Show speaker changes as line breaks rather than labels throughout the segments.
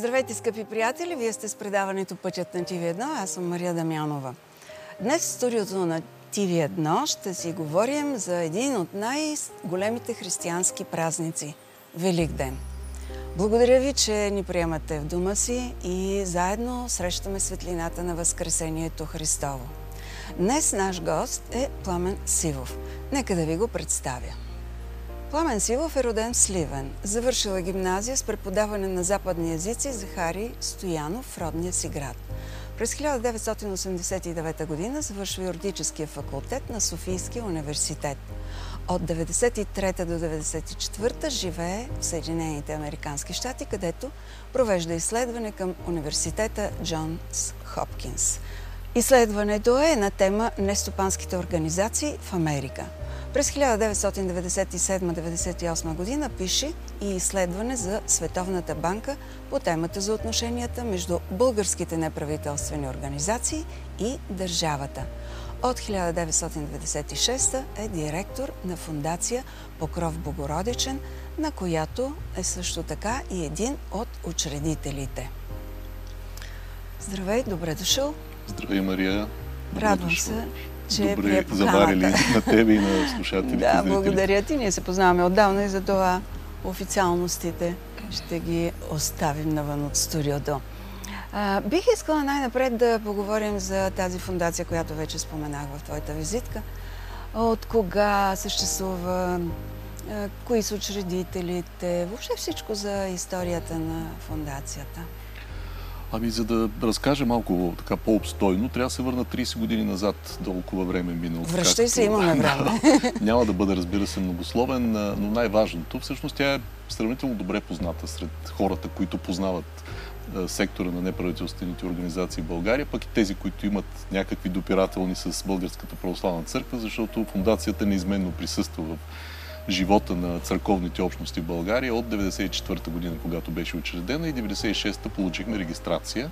Здравейте, скъпи приятели! Вие сте с предаването Пътят на ТВ1. Аз съм Мария Дамянова. Днес в студиото на ТВ1 ще си говорим за един от най-големите християнски празници – Велик ден. Благодаря ви, че ни приемате в дома си и заедно срещаме светлината на Възкресението Христово. Днес наш гост е Пламен Сивов. Нека да ви го представя. Пламен Силов е роден в Сливен. Завършил е гимназия с преподаване на западни езици Захари Стоянов в родния си град. През 1989 г. завършва юридическия факултет на Софийския университет. От 1993 до 1994 живее в Съединените Американски щати, където провежда изследване към университета Джонс Хопкинс. Изследването е на тема Нестопанските организации в Америка – през 1997-98 година пише и изследване за Световната банка по темата за отношенията между българските неправителствени организации и държавата. От 1996 е директор на фундация Покров Богородичен, на която е също така и един от учредителите. Здравей, добре дошъл!
Здравей, Мария!
Добре Радвам дошъл. се, че
Добре заварили на тебе и на слушателите.
да, благодаря ти. Ние се познаваме отдавна и за това официалностите ще ги оставим навън от студиото. А, бих искала най-напред да поговорим за тази фундация, която вече споменах в твоята визитка. От кога съществува, кои са учредителите, въобще всичко за историята на фундацията.
Ами, за да разкажа малко така по-обстойно, трябва да се върна 30 години назад, толкова време минало.
Връщай се, имаме време.
Няма да бъде, разбира се, многословен, но най-важното, всъщност тя е сравнително добре позната сред хората, които познават сектора на неправителствените организации в България, пък и тези, които имат някакви допирателни с Българската православна църква, защото фундацията неизменно присъства в живота на църковните общности в България от 1994 година, когато беше учредена и 1996 получихме регистрация.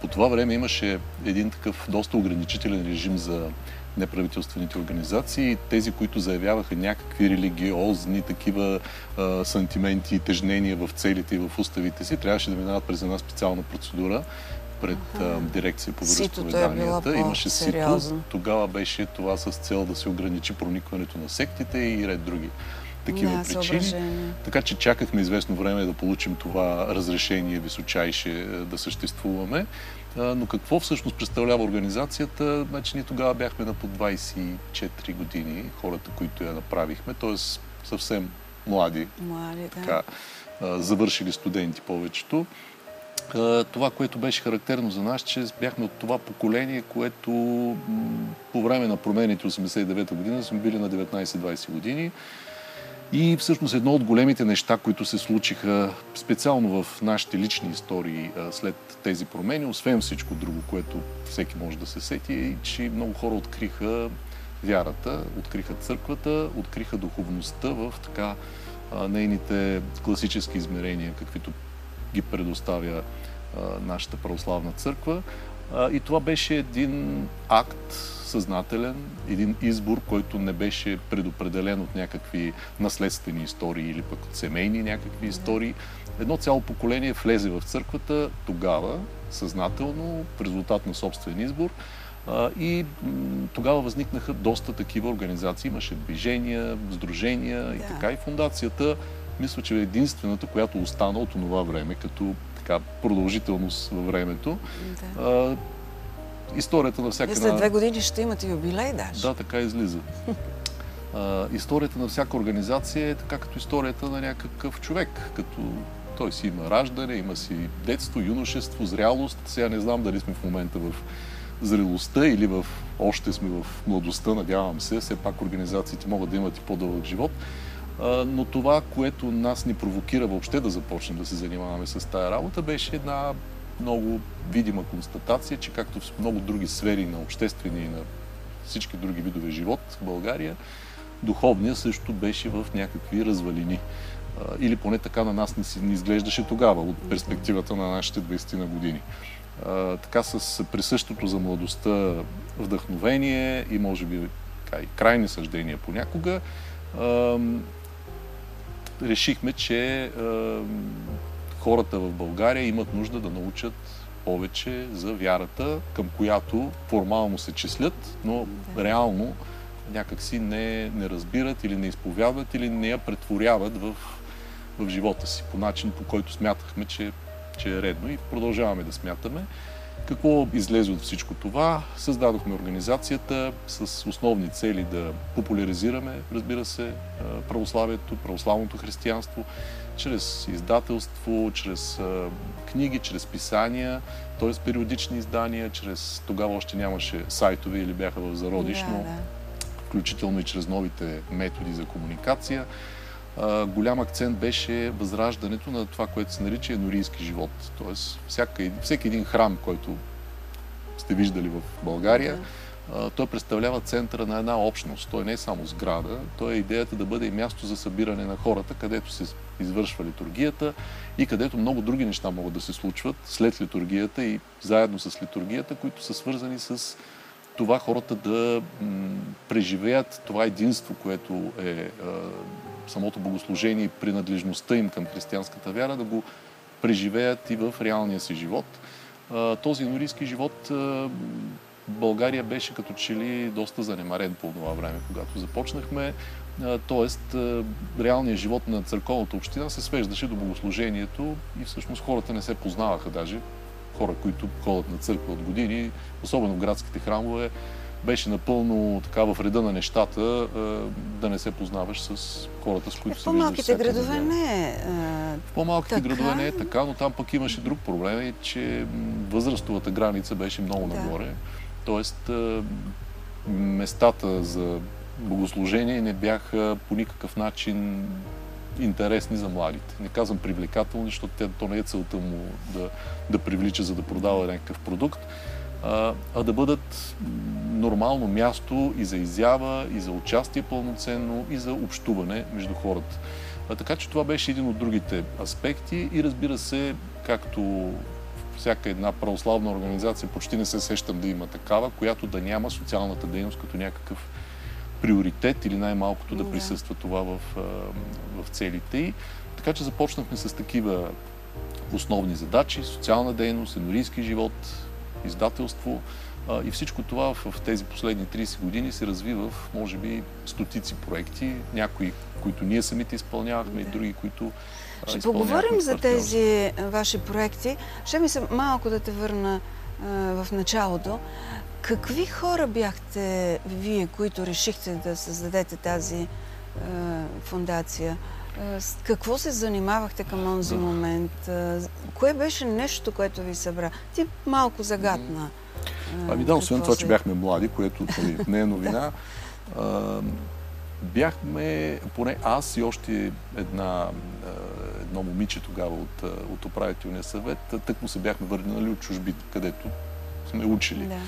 По това време имаше един такъв доста ограничителен режим за неправителствените организации. Тези, които заявяваха някакви религиозни такива а, сантименти и тежнения в целите и в уставите си, трябваше да минават през една специална процедура пред а, дирекция по вероисповеданията.
Е Имаше сито.
Тогава беше това с цел да се ограничи проникването на сектите и ред други такива да, причини. Така че чакахме известно време да получим това разрешение височайше е, да съществуваме. Но какво всъщност представлява организацията? Значи ние тогава бяхме на по 24 години, хората, които я направихме, т.е. съвсем млади.
Млади, да.
Така, завършили студенти повечето. Това, което беше характерно за нас, че бяхме от това поколение, което по време на промените 89-та година сме били на 19-20 години. И всъщност едно от големите неща, които се случиха специално в нашите лични истории след тези промени, освен всичко друго, което всеки може да се сети, е, че много хора откриха вярата, откриха църквата, откриха духовността в така нейните класически измерения, каквито ги предоставя нашата православна църква. И това беше един акт съзнателен, един избор, който не беше предопределен от някакви наследствени истории или пък от семейни някакви истории. Едно цяло поколение влезе в църквата тогава, съзнателно, в резултат на собствен избор. И тогава възникнаха доста такива организации. Имаше движения, сдружения и така. И фундацията, мисля, че е единствената, която остана от това време, като така, продължителност във времето. Да. историята на всяка...
И след две години ще имате юбилей даже.
Да, така излиза. А, историята на всяка организация е така като историята на някакъв човек, като той си има раждане, има си детство, юношество, зрялост. Сега не знам дали сме в момента в зрелостта или в, още сме в младостта, надявам се. Все пак организациите могат да имат и по-дълъг живот но това, което нас ни провокира въобще да започнем да се занимаваме с тая работа, беше една много видима констатация, че както в много други сфери на обществения и на всички други видове живот в България, духовния също беше в някакви развалини. Или поне така на нас не, изглеждаше тогава, от перспективата на нашите 20 на години. Така с присъщото за младостта вдъхновение и може би и крайни съждения понякога, решихме, че хората в България имат нужда да научат повече за вярата, към която формално се числят, но реално някакси не, не разбират или не изповядват или не я претворяват в, в живота си по начин, по който смятахме, че, че е редно и продължаваме да смятаме. Какво излезе от всичко това? Създадохме организацията с основни цели да популяризираме, разбира се, православието, православното християнство, чрез издателство, чрез книги, чрез писания, т.е. периодични издания, чрез тогава още нямаше сайтове или бяха в зародиш, да, да. включително и чрез новите методи за комуникация. Голям акцент беше възраждането на това, което се нарича енорийски живот. Тоест, всяка, всеки един храм, който сте виждали в България, той представлява центъра на една общност. Той не е само сграда, той е идеята да бъде и място за събиране на хората, където се извършва литургията и където много други неща могат да се случват след литургията и заедно с литургията, които са свързани с това хората да преживеят това единство, което е самото богослужение и принадлежността им към християнската вяра, да го преживеят и в реалния си живот. този норийски живот България беше като че ли доста занемарен по това време, когато започнахме. Тоест, реалният живот на църковната община се свеждаше до богослужението и всъщност хората не се познаваха даже. Хора, които ходят на църква от години, особено в градските храмове, беше напълно така в реда на нещата да не се познаваш с хората, с които е, се виждаш.
В по-малките градове не е.
В по-малките така... градове не е така, но там пък имаше друг проблем, и че възрастовата граница беше много да. нагоре. Тоест, местата за богослужение не бяха по никакъв начин интересни за младите. Не казвам привлекателни, защото то не е целта му да, да привлича, за да продава някакъв продукт, а, а да бъдат нормално място и за изява, и за участие пълноценно, и за общуване между хората. А, така че това беше един от другите аспекти и разбира се, както всяка една православна организация почти не се сещам да има такава, която да няма социалната дейност като някакъв приоритет или най-малкото да присъства това в, в целите й. Така че започнахме с такива основни задачи, социална дейност, енорийски живот, издателство и всичко това в тези последни 30 години се развива в, може би, стотици проекти, някои, които ние самите изпълнявахме и други, които
ще поговорим за тези ваши проекти. Ще ми се малко да те върна в началото. Какви хора бяхте вие, които решихте да създадете тази фундация? С какво се занимавахте към онзи да. момент? Кое беше нещо, което ви събра? Ти малко загадна.
Ами да, освен това, че бяхме млади, което нали, не е новина, бяхме, поне аз и още една едно момиче тогава от, от управителния съвет, тък му се бяхме върнали от чужбите, където сме учили. Да.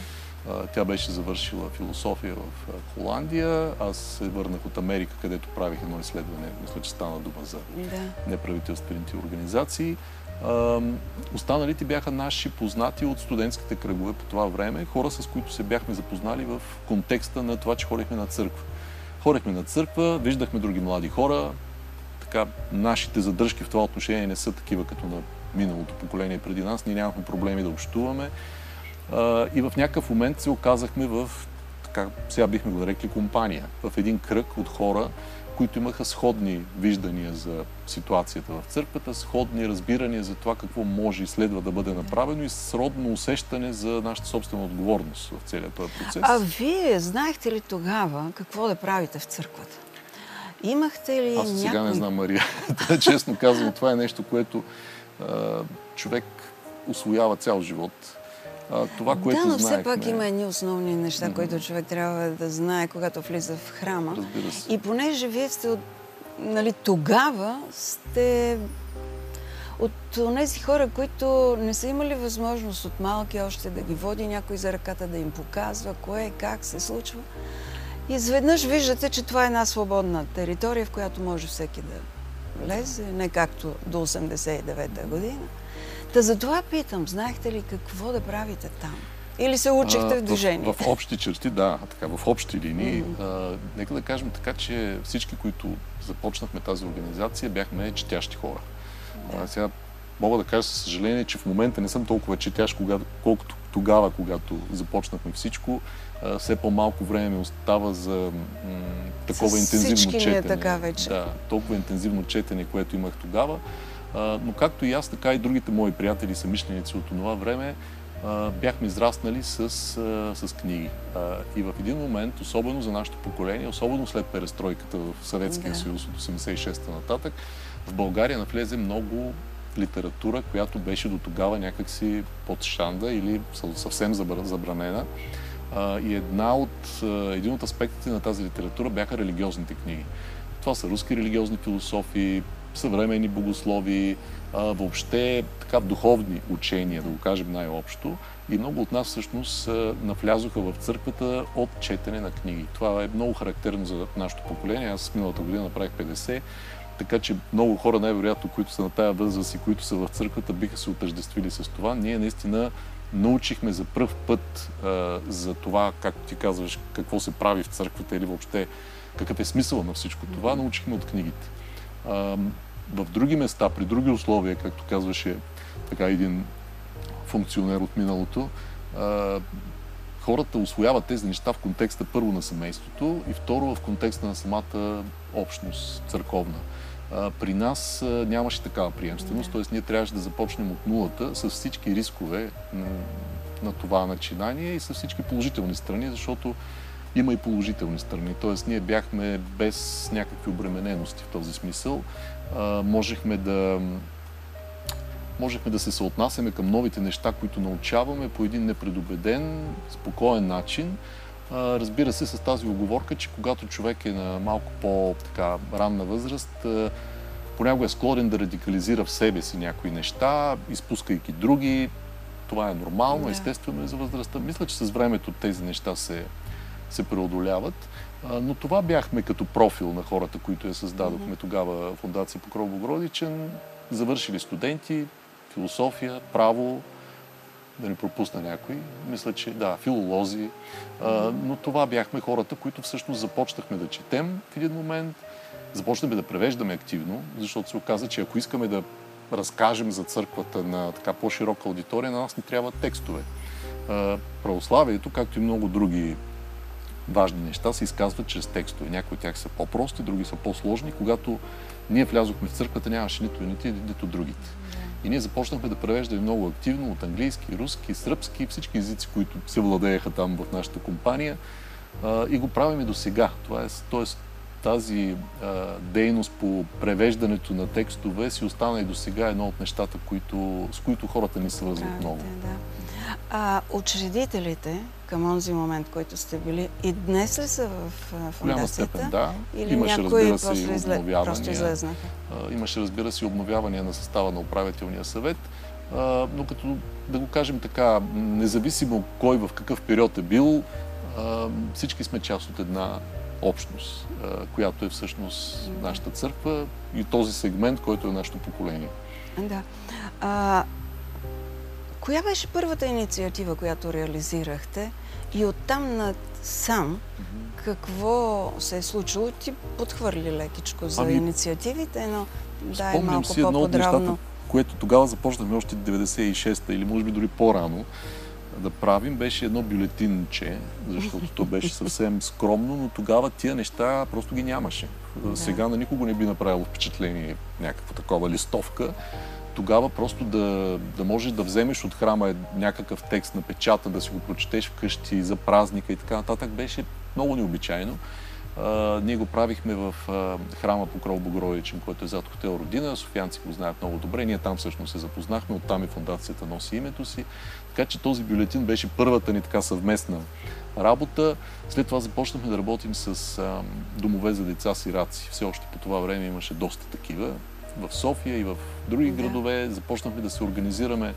Тя беше завършила философия в Холандия. Аз се върнах от Америка, където правих едно изследване. Мисля, че стана дума за да. неправителствените организации. Останалите бяха наши познати от студентските кръгове по това време, хора с които се бяхме запознали в контекста на това, че ходихме на църква. Ходихме на църква, виждахме други млади хора, така, нашите задръжки в това отношение не са такива като на миналото поколение преди нас. Ние нямахме проблеми да общуваме. И в някакъв момент се оказахме в, така, сега бихме го нарекли компания, в един кръг от хора, които имаха сходни виждания за ситуацията в църквата, сходни разбирания за това какво може и следва да бъде направено и сродно усещане за нашата собствена отговорност в целият този процес.
А вие знаехте ли тогава какво да правите в църквата? Имахте ли
Аз сега някой... не знам, Мария. Честно казвам, това е нещо, което а, човек освоява цял живот. А, това, което
да, но
все
знаехме... пак има едни основни неща, mm-hmm. които човек трябва да знае, когато влиза в храма. И понеже вие сте от... Нали, тогава сте от тези хора, които не са имали възможност от малки още да ги води някой за ръката, да им показва кое, как се случва. Изведнъж виждате, че това е една свободна територия, в която може всеки да влезе, не както до 89-та година. Та за това питам, знаехте ли какво да правите там? Или се учихте в движение?
В, в общи черти, да, така, в общи линии. Mm-hmm. А, нека да кажем така, че всички, които започнахме тази организация, бяхме четящи хора. Да. А, сега мога да кажа със съжаление, че в момента не съм толкова четящ, колкото тогава, когато започнахме всичко. все по-малко време ми остава за м- такова С интензивно четене. Е
така вече.
Да, толкова интензивно четене, което имах тогава. Но както и аз, така и другите мои приятели съмишленици от това време, бяхме израснали с, с книги. И в един момент, особено за нашето поколение, особено след перестройката в Съветския съюз от 86-та нататък, в България навлезе много литература, която беше до тогава някакси под шанда или съвсем забранена. И една от, един от аспектите на тази литература бяха религиозните книги. Това са руски религиозни философии, съвременни богослови, въобще така духовни учения, да го кажем най-общо. И много от нас всъщност навлязоха в църквата от четене на книги. Това е много характерно за нашето поколение. Аз миналата година направих 50, така че много хора, най-вероятно, които са на тая възраст и които са в църквата, биха се отъждествили с това. Ние наистина научихме за пръв път а, за това, както ти казваш, какво се прави в църквата или въобще какъв е смисъл на всичко това, научихме от книгите. В други места, при други условия, както казваше така един функционер от миналото, хората освояват тези неща в контекста първо на семейството и второ в контекста на самата общност църковна. При нас нямаше такава приемственост, т.е. ние трябваше да започнем от нулата с всички рискове на, на това начинание и с всички положителни страни, защото има и положителни страни. Т.е. ние бяхме без някакви обременености в този смисъл. Можехме да можехме да се съотнасяме към новите неща, които научаваме по един непредобеден, спокоен начин, Разбира се, с тази оговорка, че когато човек е на малко по-ранна възраст, понякога е склонен да радикализира в себе си някои неща, изпускайки други. Това е нормално, естествено е за възрастта. Мисля, че с времето тези неща се, се преодоляват. Но това бяхме като профил на хората, които я създадохме тогава Фундация Покров Богородичен. Завършили студенти, философия, право, да не пропусна някой. Мисля, че да, филолози. Но това бяхме хората, които всъщност започнахме да четем в един момент, започнахме да превеждаме активно, защото се оказа, че ако искаме да разкажем за църквата на така по-широка аудитория, на нас ни трябва текстове. Православието, както и много други важни неща, се изказват чрез текстове. Някои от тях са по-прости, други са по-сложни. Когато ние влязохме в църквата, нямаше нито едните, нито другите. И ние започнахме да превеждаме много активно от английски, руски, сръбски, всички езици, които се владееха там в нашата компания. и го правим и до сега. Е, тоест, тази дейност по превеждането на текстове си остана и до сега едно от нещата, които, с които хората ни свързват много. Да.
А учредителите към онзи момент, който сте били, и днес ли са в фундацията? Степен,
да.
Или Имаше, разбира се. Просто излезнаха?
Имаше, разбира се, и обновявания на състава на управителния съвет, но като, да го кажем така, независимо кой в какъв период е бил, всички сме част от една общност, която е всъщност нашата църква и този сегмент, който е нашето поколение.
Да. А, коя беше първата инициатива, която реализирахте и оттам на сам какво се е случило? Ти подхвърли лекичко за ами, инициативите, но дай малко си едно. От нещата,
което тогава започнахме още 96-та или може би дори по-рано да правим, беше едно бюлетинче, защото то беше съвсем скромно, но тогава тия неща просто ги нямаше. Да. Сега на никого не би направило впечатление някаква такова листовка тогава просто да, да можеш да вземеш от храма някакъв текст на печата, да си го прочетеш вкъщи за празника и така нататък, беше много необичайно. А, ние го правихме в а, храма Покров Богородичен, който е зад хотел Родина. Софианци го знаят много добре. Ние там всъщност се запознахме, оттам и фундацията носи името си. Така че този бюлетин беше първата ни така съвместна работа. След това започнахме да работим с а, домове за деца сираци. Все още по това време имаше доста такива в София и в други да. градове. Започнахме да се организираме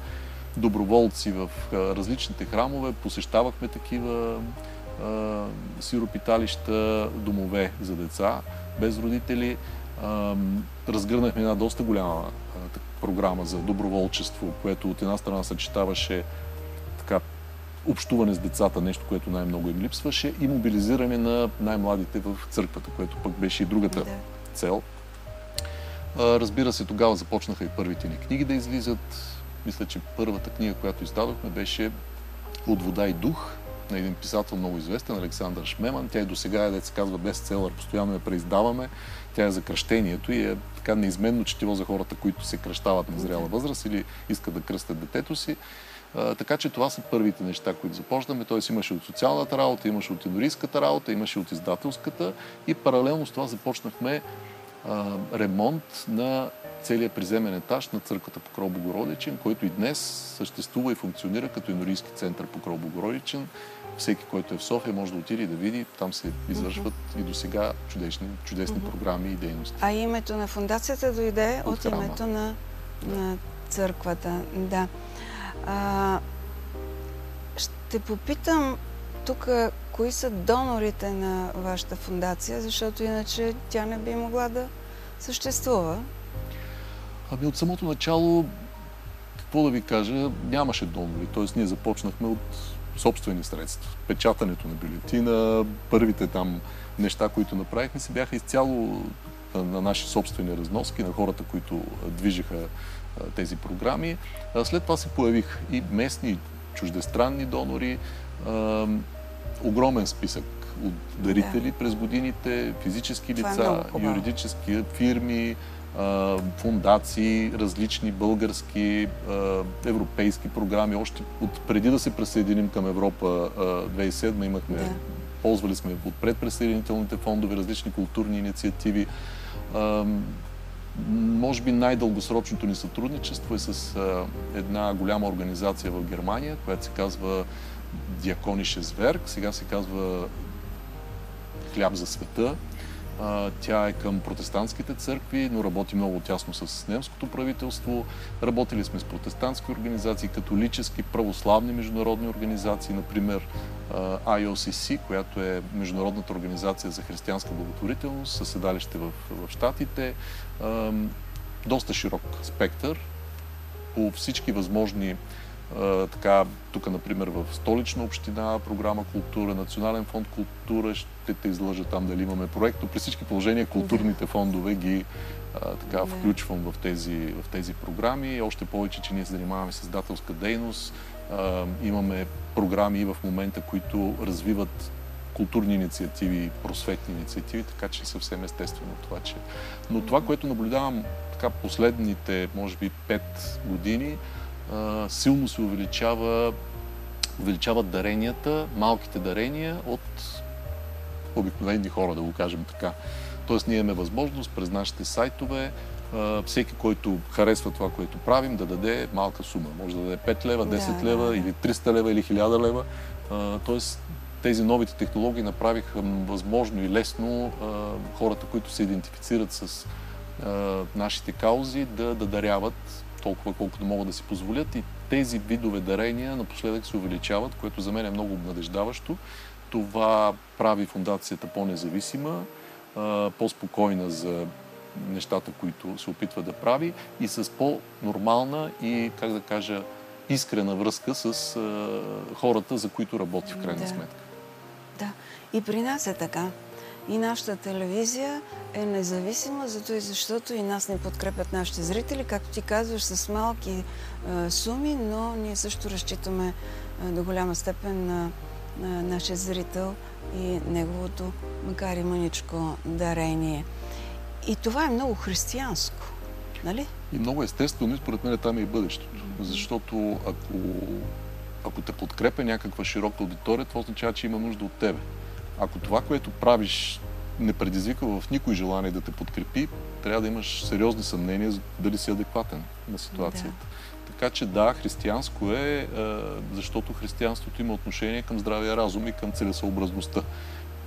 доброволци в различните храмове, посещавахме такива а, сиропиталища, домове за деца без родители. А, разгърнахме една доста голяма а, програма за доброволчество, което от една страна съчетаваше така общуване с децата, нещо, което най-много им липсваше, и мобилизиране на най-младите в църквата, което пък беше и другата да. цел Разбира се, тогава започнаха и първите ни книги да излизат. Мисля, че първата книга, която издадохме, беше От вода и дух на един писател много известен, Александър Шмеман. Тя и до сега е, да се казва, бестселър, постоянно я преиздаваме. Тя е за кръщението и е така неизменно четиво за хората, които се кръщават на зряла възраст или искат да кръстят детето си. А, така че това са първите неща, които започнаме. Т.е. имаше от социалната работа, имаше от енорийската работа, имаше от издателската и паралелно с това започнахме а, ремонт на целият приземен етаж на църквата Покров Богородичен, който и днес съществува и функционира като енорийски център Покров Богородичен. Всеки, който е в София, може да отиде и да види. Там се извършват mm-hmm. и до сега чудесни, чудесни mm-hmm. програми и дейности.
А името на фундацията дойде от, от името на, да. на църквата. Да. А, ще попитам тук кои са донорите на вашата фундация, защото иначе тя не би могла да съществува.
Ами от самото начало, какво да ви кажа, нямаше донори. Тоест ние започнахме от собствени средства. Печатането на бюлетина, първите там неща, които направихме, се бяха изцяло на наши собствени разноски, на хората, които движиха тези програми. След това се появих и местни, чуждестранни донори. Огромен списък от дарители да. през годините, физически е лица, е юридически фирми, фундации, различни български, европейски програми. Още от преди да се присъединим към Европа 2007 имахме, да. ползвали сме от предприсъединителните фондове, различни културни инициативи. Може би най-дългосрочното ни сътрудничество е с една голяма организация в Германия, която се казва Диаконише Зверг, сега се казва Хляб за света. Тя е към протестантските църкви, но работи много тясно с немското правителство. Работили сме с протестантски организации, католически, православни международни организации, например IOCC, която е Международната организация за християнска благотворителност, със седалище в, Штатите. Доста широк спектър по всички възможни така, тук, например, в столична община, програма култура, Национален фонд култура, ще те излъжа там дали имаме проект, но при всички положения културните фондове ги а, така, включвам в тези, в тези програми. Още повече, че ние се занимаваме с издателска дейност. А, имаме програми и в момента, които развиват културни инициативи, просветни инициативи, така че съвсем естествено това, че... Но това, което наблюдавам така последните, може би, пет години, силно се увеличава, увеличават даренията, малките дарения от обикновени хора, да го кажем така. Тоест ние имаме възможност през нашите сайтове всеки, който харесва това, което правим, да даде малка сума. Може да даде 5 лева, 10 да, лева да, или 300 лева или 1000 лева. Тоест тези новите технологии направиха възможно и лесно хората, които се идентифицират с нашите каузи, да, да даряват толкова колкото могат да си позволят и тези видове дарения напоследък се увеличават, което за мен е много обнадеждаващо. Това прави фундацията по-независима, по-спокойна за нещата, които се опитва да прави и с по-нормална и, как да кажа, искрена връзка с хората, за които работи в крайна
да.
сметка.
Да, и при нас е така. И нашата телевизия е независима, зато и защото и нас не подкрепят нашите зрители, както ти казваш, с малки е, суми, но ние също разчитаме е, до голяма степен на, на нашия зрител и неговото, макар и мъничко, дарение. И това е много християнско, нали?
И много естествено, и според мен там е и бъдещето. Защото ако, ако те подкрепя някаква широка аудитория, това означава, че има нужда от тебе. Ако това, което правиш, не предизвика в никой желание да те подкрепи, трябва да имаш сериозни съмнения дали си адекватен на ситуацията. Да. Така че да, християнско е, е, защото християнството има отношение към здравия разум и към целесъобразността.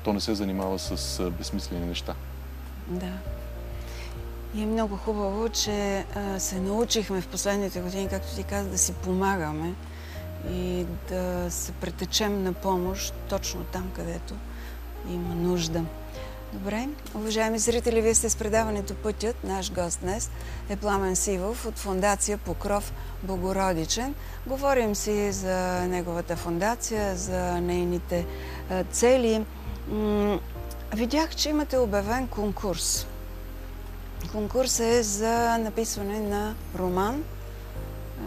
То не се занимава с е, безсмислени неща.
Да. И е много хубаво, че а, се научихме в последните години, както ти каза, да си помагаме и да се претечем на помощ точно там, където има нужда. Добре, уважаеми зрители, вие сте с предаването Пътят. Наш гост днес е Пламен Сивов от фундация Покров Богородичен. Говорим си за неговата фундация, за нейните цели. Видях, че имате обявен конкурс. Конкурсът е за написване на роман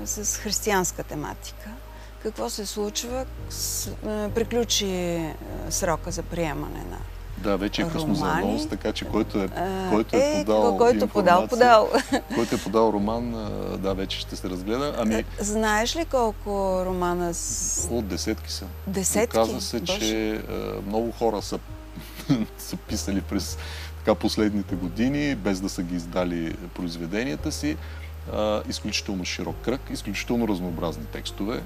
с християнска тематика. Какво се случва? Приключи срока за приемане на
да, вече е късно за анонс, така че който е, който
е,
е подал
който подал, подал.
който е подал роман, да, вече ще се разгледа. Ами,
Знаеш ли колко романа с...
От десетки са.
Десетки?
Оказва се, Боже. че много хора са, са писали през така последните години, без да са ги издали произведенията си. изключително широк кръг, изключително разнообразни текстове.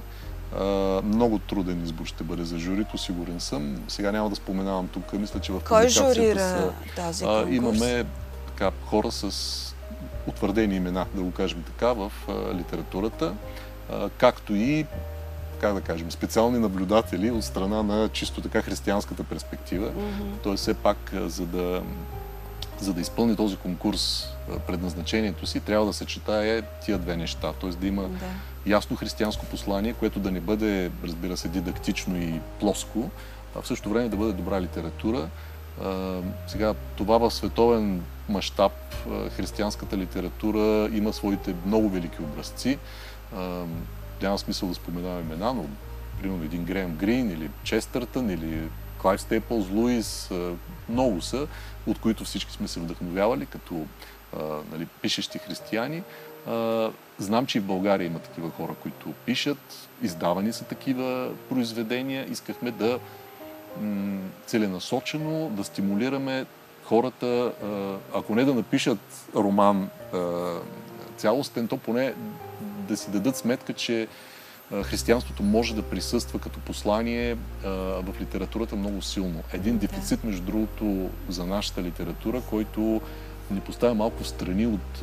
Много труден избор ще бъде за журито, сигурен съм. Сега няма да споменавам тук, мисля, че в
Кой журира са, тази конкурс?
Имаме така, хора с утвърдени имена, да го кажем така, в литературата, както и как да кажем, специални наблюдатели от страна на чисто така християнската перспектива. Mm-hmm. Тоест, все пак, за да за да изпълни този конкурс предназначението си, трябва да съчетае тия две неща. Т.е. да има да. ясно християнско послание, което да не бъде, разбира се, дидактично и плоско, а в същото време да бъде добра литература. сега, това в световен мащаб, християнската литература има своите много велики образци. няма смисъл да споменавам имена, но примерно един Греъм Грин или Честъртън или Клайв Стейплс, Луис, много са, от които всички сме се вдъхновявали като нали, пишещи християни. Знам, че и в България има такива хора, които пишат, издавани са такива произведения. Искахме да целенасочено да стимулираме хората, ако не да напишат роман цялостен, то поне да си дадат сметка, че християнството може да присъства като послание в литературата много силно. Един дефицит, между другото, за нашата литература, който ни поставя малко в страни от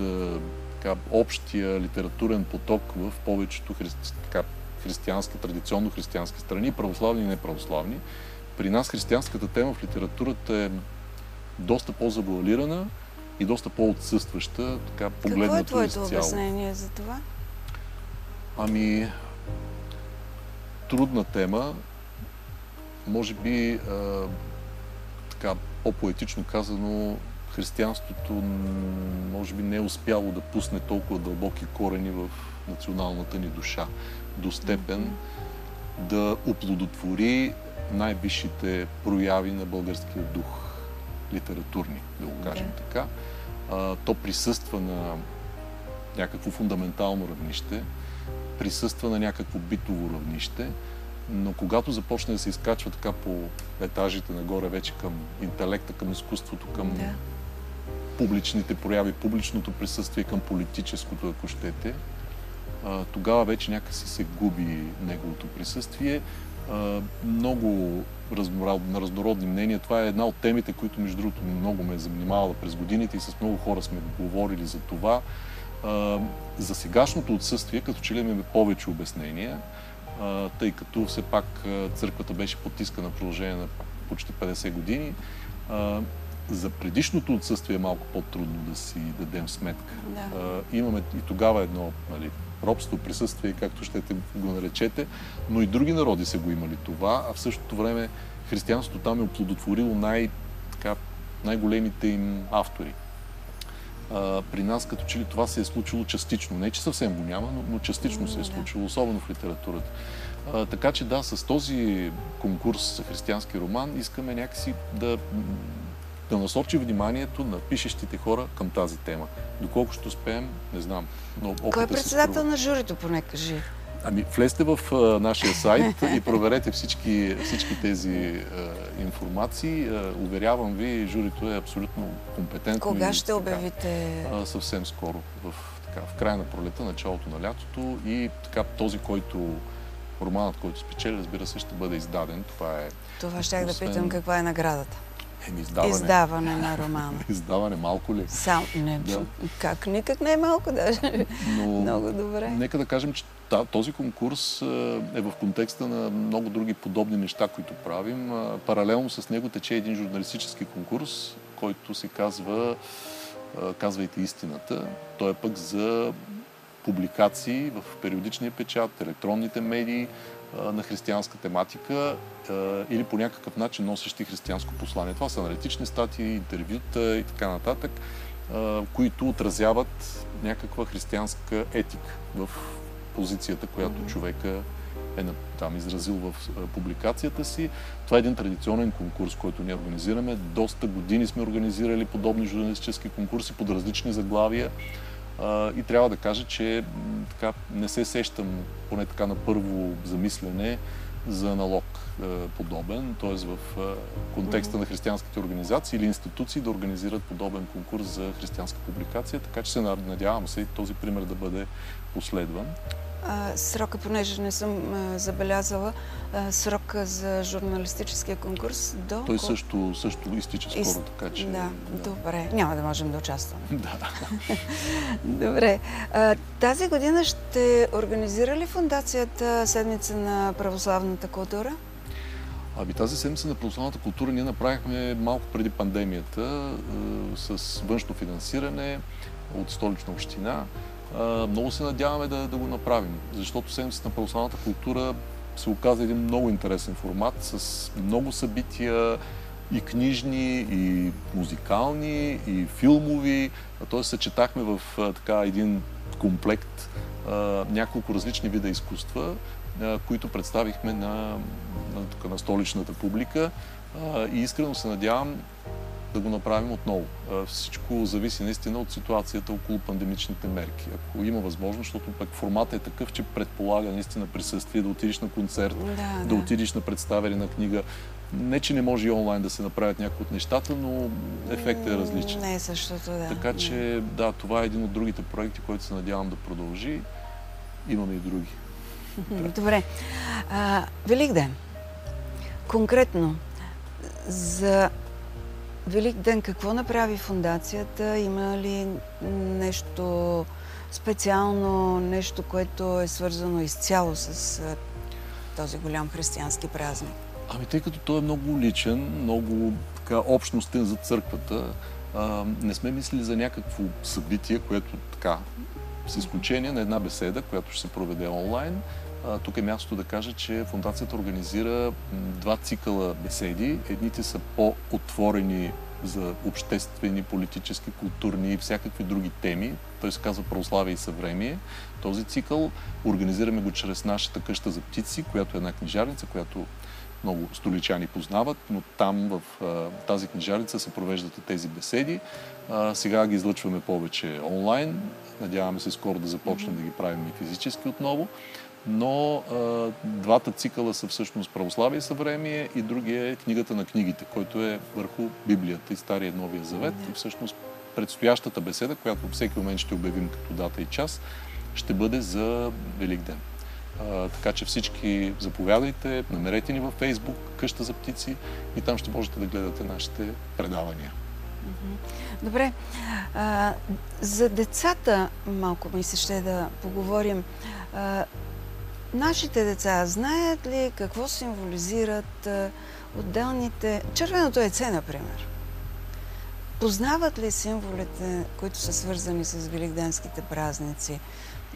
така, общия литературен поток в повечето христи, така, християнски, традиционно християнски страни, православни и неправославни. При нас християнската тема в литературата е доста по-завуалирана и доста по-отсъстваща, така погледнато
Какво е твоето обяснение за това?
Ами, трудна тема. Може би, а, така, по-поетично казано, християнството може би не е успяло да пусне толкова дълбоки корени в националната ни душа до степен да оплодотвори най-висшите прояви на българския дух, литературни, да го кажем okay. така. А, то присъства на някакво фундаментално равнище, присъства на някакво битово равнище, но когато започне да се изкачва така по етажите нагоре вече към интелекта, към изкуството, към да. публичните прояви, публичното присъствие, към политическото, ако щете, тогава вече някакси се губи неговото присъствие. Много на разнородни мнения. Това е една от темите, които между другото много ме е занимавала през годините и с много хора сме говорили за това за сегашното отсъствие, като че ли имаме повече обяснения, тъй като все пак църквата беше потискана в продължение на почти 50 години. За предишното отсъствие е малко по-трудно да си дадем сметка. Да. Имаме и тогава едно нали, робство, присъствие, както щете го наречете, но и други народи са го имали това, а в същото време християнството там е оплодотворило най- най-големите им автори а, при нас като че ли това се е случило частично. Не, че съвсем го няма, но, но частично се е случило, особено в литературата. А, така че да, с този конкурс за християнски роман искаме някакси да, да насочи вниманието на пишещите хора към тази тема. Доколко ще успеем, не знам. Но
Кой е председател на журито, поне кажи?
Ами, влезте в а, нашия сайт и проверете всички, всички тези а, информации. А, уверявам ви, журито е абсолютно компетентно.
Кога и, ще така, обявите?
А, съвсем скоро, в, така, в края на пролета, началото на лятото и така този, който романът, който спечели, разбира се, ще бъде издаден. Това е.
Това ще освен... да питам каква е наградата.
Еми, издаване.
Издаване на романа.
издаване малко ли?
Сам, не, да. как никак не е малко даже. Но, Много добре.
Нека да кажем, че този конкурс е в контекста на много други подобни неща, които правим. Паралелно с него тече един журналистически конкурс, който се казва Казвайте истината. Той е пък за публикации в периодичния печат, електронните медии на християнска тематика или по някакъв начин носещи християнско послание. Това са аналитични статии, интервюта и така нататък. които отразяват някаква християнска етика в позицията, която човека е там изразил в публикацията си. Това е един традиционен конкурс, който ние организираме. Доста години сме организирали подобни журналистически конкурси под различни заглавия. И трябва да кажа, че така, не се сещам, поне така на първо замислене, за налог подобен, т.е. в контекста на християнските организации или институции да организират подобен конкурс за християнска публикация, така че се надявам се този пример да бъде последван
срока, понеже не съм забелязала, срока за журналистическия конкурс до...
Той също, също изтича скоро, Из... така че...
Да, да, добре. Няма да можем да участваме.
да.
добре. Тази година ще организира ли фундацията Седмица на православната култура?
Ами тази седмица на православната култура ние направихме малко преди пандемията с външно финансиране от столична община много се надяваме да, да го направим, защото седмицата на православната култура се оказа един много интересен формат с много събития и книжни, и музикални, и филмови. Т.е. съчетахме в така един комплект няколко различни вида изкуства, които представихме на, на, на столичната публика. И искрено се надявам да го направим отново. Всичко зависи наистина от ситуацията около пандемичните мерки. Ако има възможност, защото пък формата е такъв, че предполага наистина присъствие, да отидеш на концерт, да, да. да отидеш на представяне на книга. Не, че не може и онлайн да се направят някои от нещата, но ефектът е различен.
Не е същото, да.
Така че, да, това е един от другите проекти, който се надявам да продължи. Имаме и други.
Добре. А, Велик ден. Конкретно, за Велик ден какво направи фундацията? Има ли нещо специално, нещо, което е свързано изцяло с този голям християнски празник?
Ами тъй като той е много личен, много така, общностен за църквата, а, не сме мислили за някакво събитие, което така, с изключение на една беседа, която ще се проведе онлайн, тук е мястото да кажа, че фундацията организира два цикъла беседи. Едните са по-отворени за обществени, политически, културни и всякакви други теми. Той се казва Православие и съвремие. Този цикъл организираме го чрез нашата къща за птици, която е една книжарница, която много столичани познават, но там в тази книжарница се провеждат тези беседи. сега ги излъчваме повече онлайн. Надяваме се скоро да започнем да ги правим и физически отново но а, двата цикъла са всъщност православие и съвремие и другия е книгата на книгите, който е върху Библията и Стария и Новия Завет. И всъщност предстоящата беседа, която всеки момент ще обявим като дата и час, ще бъде за Велик ден. А, така че всички заповядайте, намерете ни във Фейсбук, къща за птици и там ще можете да гледате нашите предавания.
Добре. А, за децата малко ми се ще да поговорим. А, Нашите деца знаят ли какво символизират отделните... Червеното яйце, например. Познават ли символите, които са свързани с великденските празници?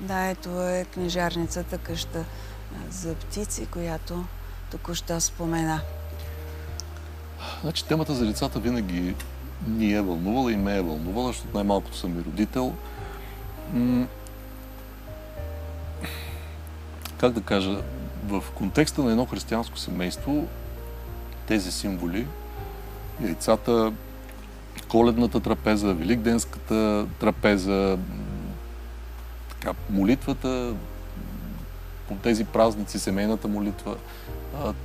Да, ето е книжарницата къща за птици, която току-що спомена.
Значи темата за децата винаги ни е вълнувала и ме е вълнувала, защото най-малкото съм и родител как да кажа, в контекста на едно християнско семейство тези символи, яйцата, коледната трапеза, великденската трапеза, така, молитвата по тези празници, семейната молитва,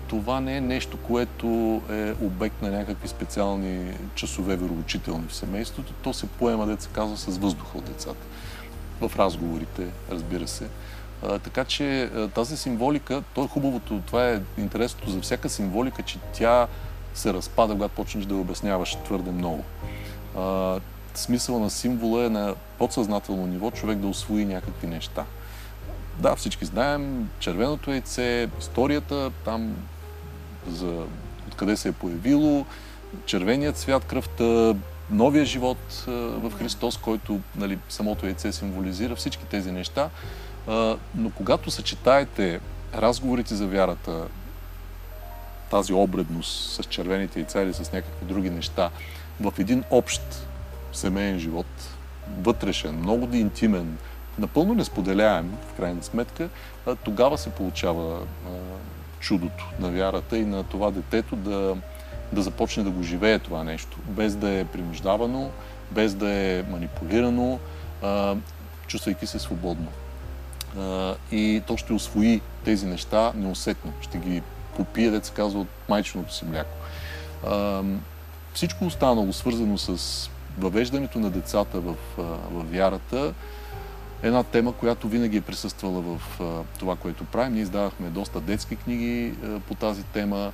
това не е нещо, което е обект на някакви специални часове вероучителни в семейството. То се поема, деца казва, с въздуха от децата. В разговорите, разбира се. Така че тази символика, то е хубавото, това е интересното за всяка символика, че тя се разпада, когато почнеш да обясняваш твърде много. А, смисъл на символа е на подсъзнателно ниво човек да освои някакви неща. Да, всички знаем червеното яйце, историята там за откъде се е появило, червеният цвят, кръвта, новия живот в Христос, който нали, самото яйце символизира, всички тези неща но когато съчетаете разговорите за вярата, тази обредност с червените яйца или с някакви други неща, в един общ семейен живот, вътрешен, много интимен, напълно несподеляем, в крайна сметка, тогава се получава чудото на вярата и на това детето да, да започне да го живее това нещо, без да е принуждавано, без да е манипулирано, чувствайки се свободно. И то ще освои тези неща неусетно, ще ги попие, деца казва, от майчиното си мляко. Всичко останало, свързано с въвеждането на децата в, в вярата, една тема, която винаги е присъствала в това, което правим. Ние издавахме доста детски книги по тази тема,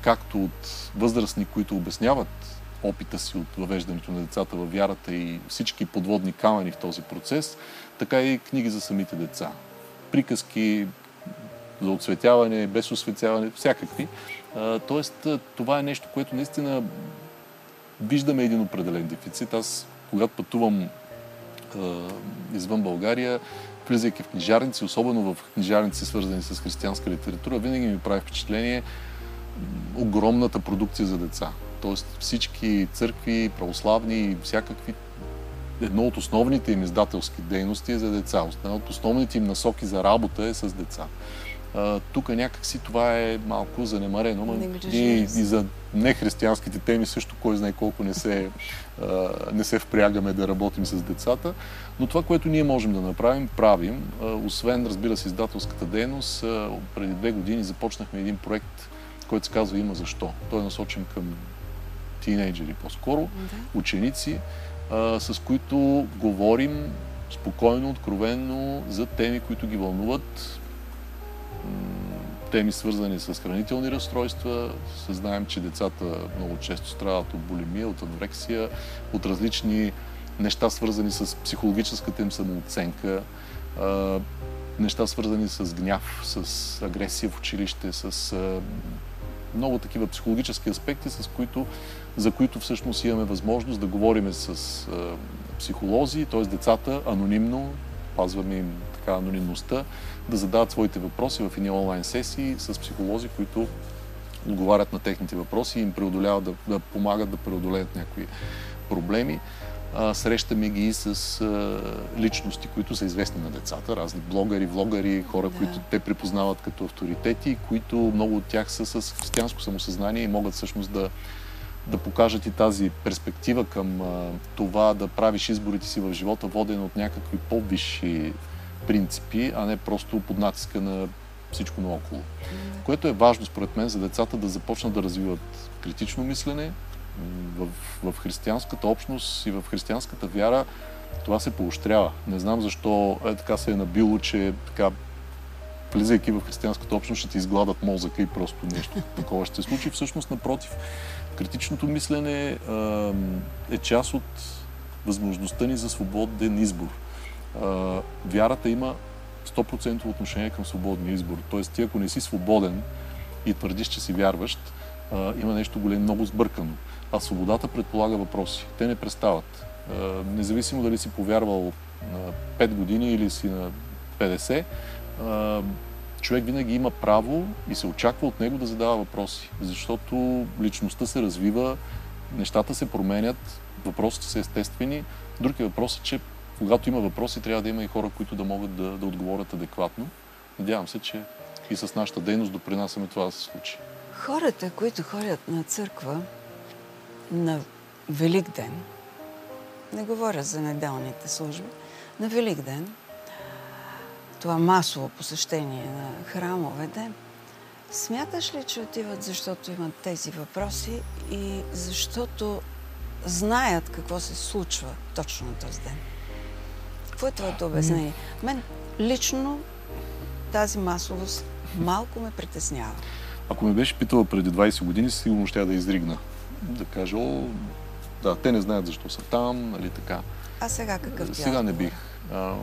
както от възрастни, които обясняват опита си от въвеждането на децата в вярата и всички подводни камъни в този процес, така и книги за самите деца. Приказки за оцветяване, без осветяване, всякакви. Тоест, това е нещо, което наистина виждаме един определен дефицит. Аз, когато пътувам извън България, влизайки в книжарници, особено в книжарници, свързани с християнска литература, винаги ми прави впечатление огромната продукция за деца. Тоест всички църкви, православни и всякакви едно от основните им издателски дейности е за деца. Една от основните им насоки за работа е с деца. Тук някакси това е малко занемарено, но и, и за нехристиянските теми също кой знае колко не се, а, не се впрягаме да работим с децата. Но това, което ние можем да направим, правим. А, освен, разбира се, издателската дейност, а, преди две години започнахме един проект, който се казва Има защо. Той е насочен към тинейджери по-скоро, да. ученици, а, с които говорим спокойно, откровенно за теми, които ги вълнуват, теми свързани с хранителни разстройства. Знаем, че децата много често страдат от булимия, от анорексия, от различни неща свързани с психологическата им самооценка, неща свързани с гняв, с агресия в училище, с много такива психологически аспекти, с които, за които всъщност имаме възможност да говорим с психолози, т.е. децата анонимно, пазваме им така анонимността, да задават своите въпроси в едни онлайн сесии с психолози, които отговарят на техните въпроси и им преодоляват да, да помагат да преодолеят някои проблеми. А, срещаме ги и с а, личности, които са известни на децата, разни блогъри, влогари, хора, да. които те припознават като авторитети, които много от тях са с християнско самосъзнание и могат всъщност да, да покажат и тази перспектива към това да правиш изборите си в живота, воден от някакви по-висши принципи, а не просто под натиска на всичко наоколо. Което е важно, според мен, за децата да започнат да развиват критично мислене в, в християнската общност и в християнската вяра. Това се поощрява. Не знам защо е, така се е набило, че така влизайки в християнската общност, ще ти изгладат мозъка и просто нещо такова ще се случи. Всъщност, напротив, критичното мислене а, е част от възможността ни за свободен избор вярата има 100% отношение към свободния избор. Тоест, ти ако не си свободен и твърдиш, че си вярващ, има нещо голем, много сбъркано. А свободата предполага въпроси. Те не престават. Независимо дали си повярвал на 5 години или си на 50, човек винаги има право и се очаква от него да задава въпроси. Защото личността се развива, нещата се променят, въпросите са естествени. Друг е че когато има въпроси, трябва да има и хора, които да могат да, да отговорят адекватно. Надявам се, че и с нашата дейност допринасяме това да се случи.
Хората, които ходят на църква на Велик ден, не говоря за неделните служби, на Велик ден, това масово посещение на храмовете, смяташ ли, че отиват, защото имат тези въпроси и защото знаят какво се случва точно на този ден? Какво е твоето обяснение? Мен лично тази масовост малко ме притеснява.
Ако ме беше питала преди 20 години, сигурно ще да изригна. Да кажа, о, да, те не знаят защо са там, нали така.
А сега какъв тя?
Сега не бих. А,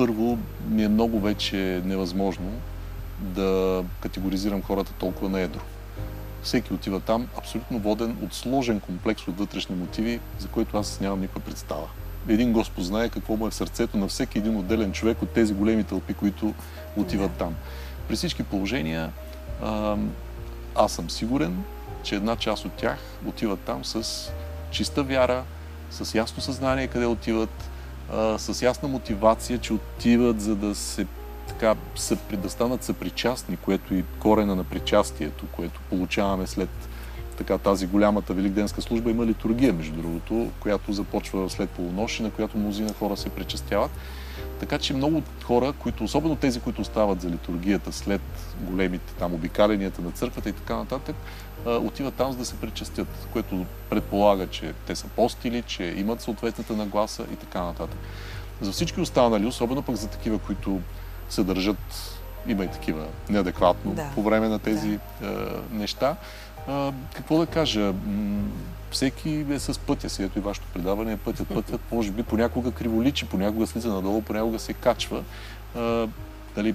първо, ми е много вече невъзможно да категоризирам хората толкова на едро. Всеки отива там, абсолютно воден от сложен комплекс от вътрешни мотиви, за който аз нямам никаква представа един Господ знае какво му е в сърцето на всеки един отделен човек от тези големи тълпи, които отиват там. При всички положения, аз съм сигурен, че една част от тях отиват там с чиста вяра, с ясно съзнание къде отиват, а, с ясна мотивация, че отиват за да се така, да станат съпричастни, което и корена на причастието, което получаваме след така тази голямата великденска служба има литургия, между другото, която започва след полунощ и на която мнозина хора се причастяват. Така че много хора, които, особено тези, които остават за литургията след големите там обикаленията на църквата и така нататък, отиват там за да се причастят, което предполага, че те са постили, че имат съответната нагласа и така нататък. За всички останали, особено пък за такива, които се държат, има и такива неадекватно да. по време на тези да. е, неща, а, какво да кажа? Всеки е с пътя си. Ето и вашето предаване е пътят. Пътят може би понякога криволичи, понякога слиза надолу, понякога се качва. А, дали,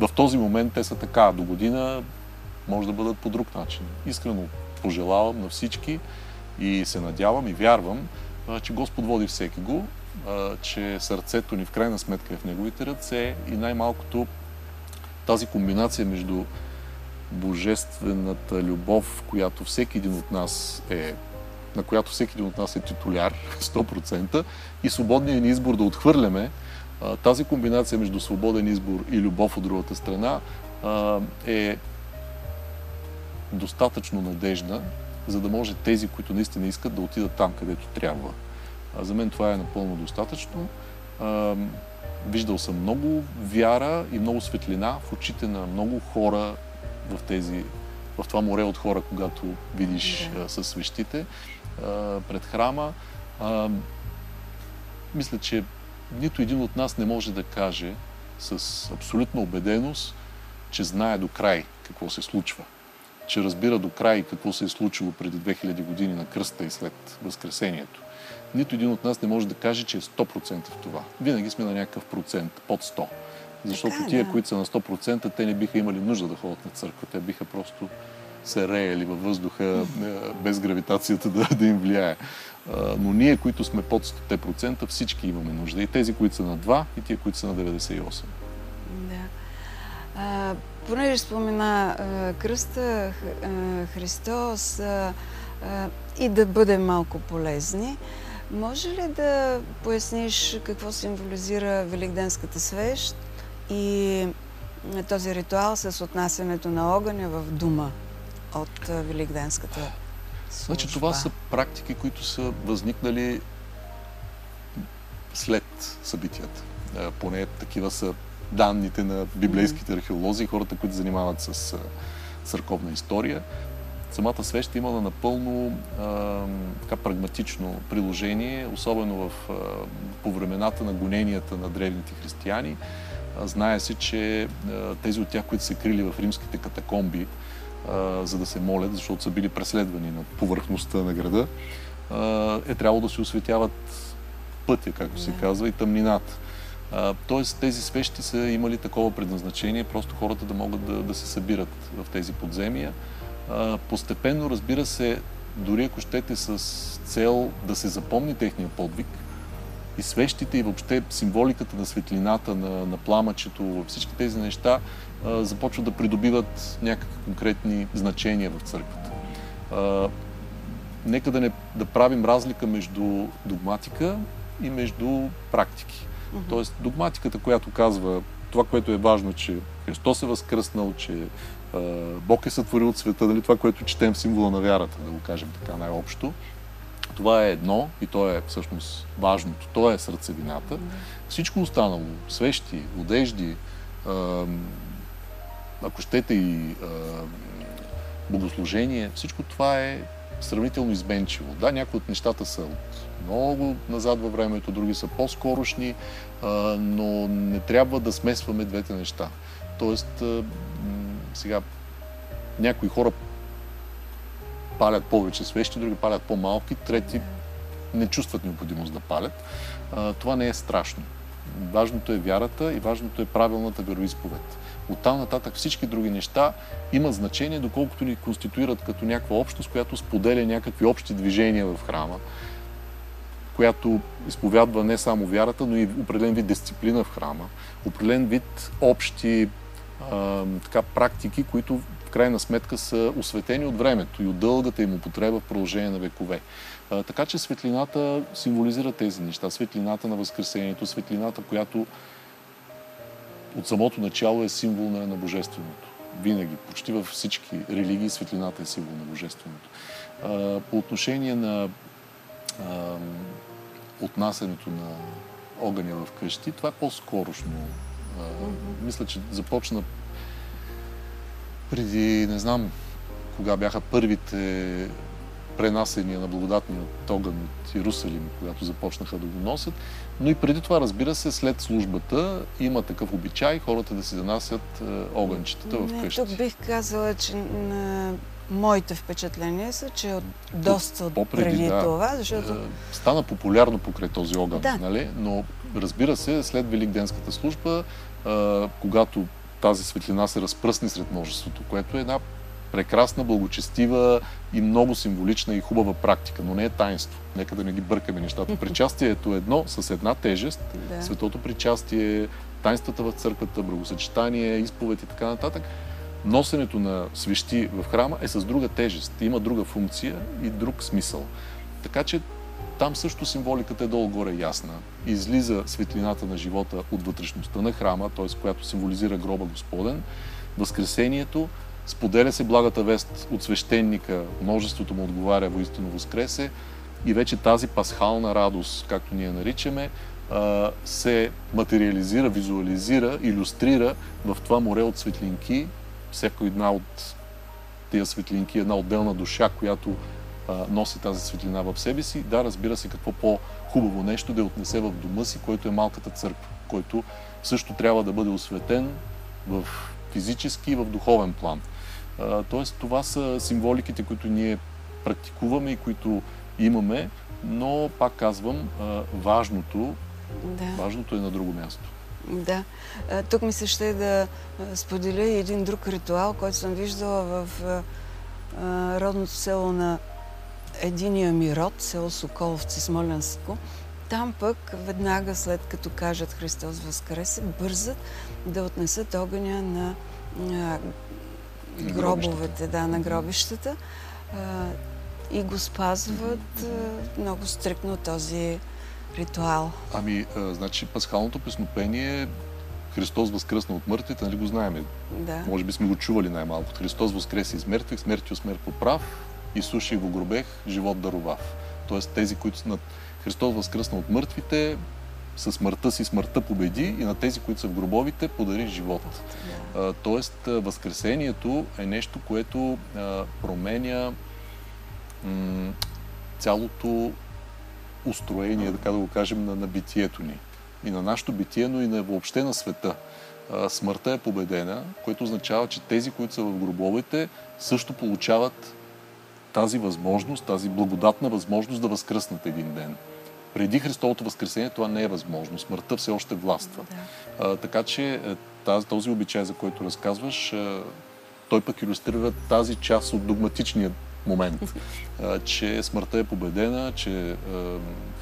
в този момент те са така. До година може да бъдат по друг начин. Искрено пожелавам на всички и се надявам и вярвам, че Господ води всеки го, че сърцето ни в крайна сметка е в Неговите ръце и най-малкото тази комбинация между божествената любов, която всеки един от нас е на която всеки един от нас е титуляр 100% и свободният ни избор да отхвърляме, тази комбинация между свободен избор и любов от другата страна е достатъчно надежна, за да може тези, които наистина искат да отидат там, където трябва. За мен това е напълно достатъчно. Виждал съм много вяра и много светлина в очите на много хора в, тези, в това море от хора, когато видиш да. със свещите пред храма. Мисля, че нито един от нас не може да каже с абсолютна убеденост, че знае до край какво се случва. Че разбира до край какво се е случило преди 2000 години на кръста и след Възкресението. Нито един от нас не може да каже, че е 100% в това. Винаги сме на някакъв процент, под 100%. Защото така, тия, да. които са на 100%, те не биха имали нужда да ходят на църква. Те биха просто се реяли във въздуха е, без гравитацията да, да им влияе. Но ние, които сме под 100%, всички имаме нужда. И тези, които са на 2, и тия, които са на 98.
Да. А, понеже спомена а, кръста а, Христос и да бъдем малко полезни, може ли да поясниш какво символизира Великденската свещ и този ритуал с отнасянето на огъня в дума от Великденската служба.
Значи това са практики, които са възникнали след събитията. Поне такива са данните на библейските археолози, хората, които занимават с църковна история. Самата свеща имала напълно а, така прагматично приложение, особено в, а, по времената на гоненията на древните християни. Знае се, че тези от тях, които са крили в римските катакомби, за да се молят, защото са били преследвани на повърхността на града, е трябвало да се осветяват пътя, както се казва, и тъмнината. Тоест тези свещи са имали такова предназначение, просто хората да могат да, да се събират в тези подземия. Постепенно, разбира се, дори ако щете с цел да се запомни техния подвиг, и свещите и въобще символиката на светлината, на, на пламъчето, всички тези неща а, започват да придобиват някакви конкретни значения в църквата. А, нека да, не, да правим разлика между догматика и между практики. Тоест, догматиката, която казва това, което е важно, че Христос е възкръснал, че Бог е сътворил света, нали, това, което четем в символа на вярата, да го кажем така най-общо, това е едно и то е всъщност важното. То е сърцевината. Всичко останало, свещи, одежди, ако щете и богослужение, всичко това е сравнително изменчиво. Да, някои от нещата са от много назад във времето, други са по-скорошни, но не трябва да смесваме двете неща. Тоест, сега, някои хора палят повече свещи, други палят по-малки, трети не чувстват необходимост да палят. А, това не е страшно. Важното е вярата и важното е правилната вероисповед. От там нататък всички други неща имат значение, доколкото ни конституират като някаква общност, която споделя някакви общи движения в храма, която изповядва не само вярата, но и определен вид дисциплина в храма, определен вид общи така, практики, които крайна сметка са осветени от времето и от дългата им употреба в продължение на векове. А, така че светлината символизира тези неща. Светлината на Възкресението, светлината, която от самото начало е символ на, на Божественото. Винаги, почти във всички религии, светлината е символ на Божественото. А, по отношение на а, отнасянето на огъня в къщи, това е по-скорошно. А, мисля, че започна преди, не знам кога бяха първите пренасения на благодатния огън от Иерусалим, когато започнаха да го носят. Но и преди това, разбира се, след службата има такъв обичай хората да си занасят огънчетата в къщи.
Тук бих казала, че моите впечатления са, че от доста от преди да, това, защото... Е,
стана популярно покрай този огън, да. нали? но разбира се, след Великденската служба, когато тази светлина се разпръсне сред множеството, което е една прекрасна, благочестива и много символична и хубава практика, но не е таинство. Нека да не ги бъркаме нещата. Причастието е едно с една тежест, да. светото причастие, таинствата в църквата, благосъчетание, изповед и така нататък. Носенето на свещи в храма е с друга тежест, има друга функция и друг смисъл. Така че там също символиката е долу-горе ясна. Излиза светлината на живота от вътрешността на храма, т.е. която символизира гроба Господен, Възкресението, споделя се благата вест от свещеника, множеството му отговаря воистину Възкресе и вече тази пасхална радост, както ние наричаме, се материализира, визуализира, иллюстрира в това море от светлинки. Всяка една от тия светлинки е една отделна душа, която носи тази светлина в себе си. Да, разбира се, какво по-хубаво нещо да я отнесе в дома си, който е малката църква, който също трябва да бъде осветен в физически и в духовен план. Тоест, това са символиките, които ние практикуваме и които имаме, но пак казвам, важното, да. важното е на друго място.
Да. Тук ми се ще да споделя един друг ритуал, който съм виждала в родното село на единия ми род, село Соколовци, Смолянско. Там пък, веднага след като кажат Христос Възкресе, бързат да отнесат огъня на гробовете, да, на гробищата и го спазват много стрикно този ритуал.
Ами, а, значи, пасхалното песнопение Христос възкръсна от мъртвите, нали го знаем?
Да.
Може би сме го чували най-малко. Христос възкреси из мертвих, смерти смърт поправ, Исуши го гробех, живот даровав. Тоест тези, които са над Христос възкръсна от мъртвите, със смъртта си смъртта победи и на тези, които са в гробовите, подари живот. Тоест, Възкресението е нещо, което променя цялото устроение, така да го кажем, на, на битието ни. И на нашето битие, но и на, въобще на света. Смъртта е победена, което означава, че тези, които са в гробовете, също получават тази възможност, тази благодатна възможност да възкръснат един ден преди Христовото възкресение това не е възможно. Смъртта все още властва. Да. А, така че е, тази, този обичай, за който разказваш, а, той пък иллюстрира тази част от догматичния момент, а, че смъртта е победена, че а,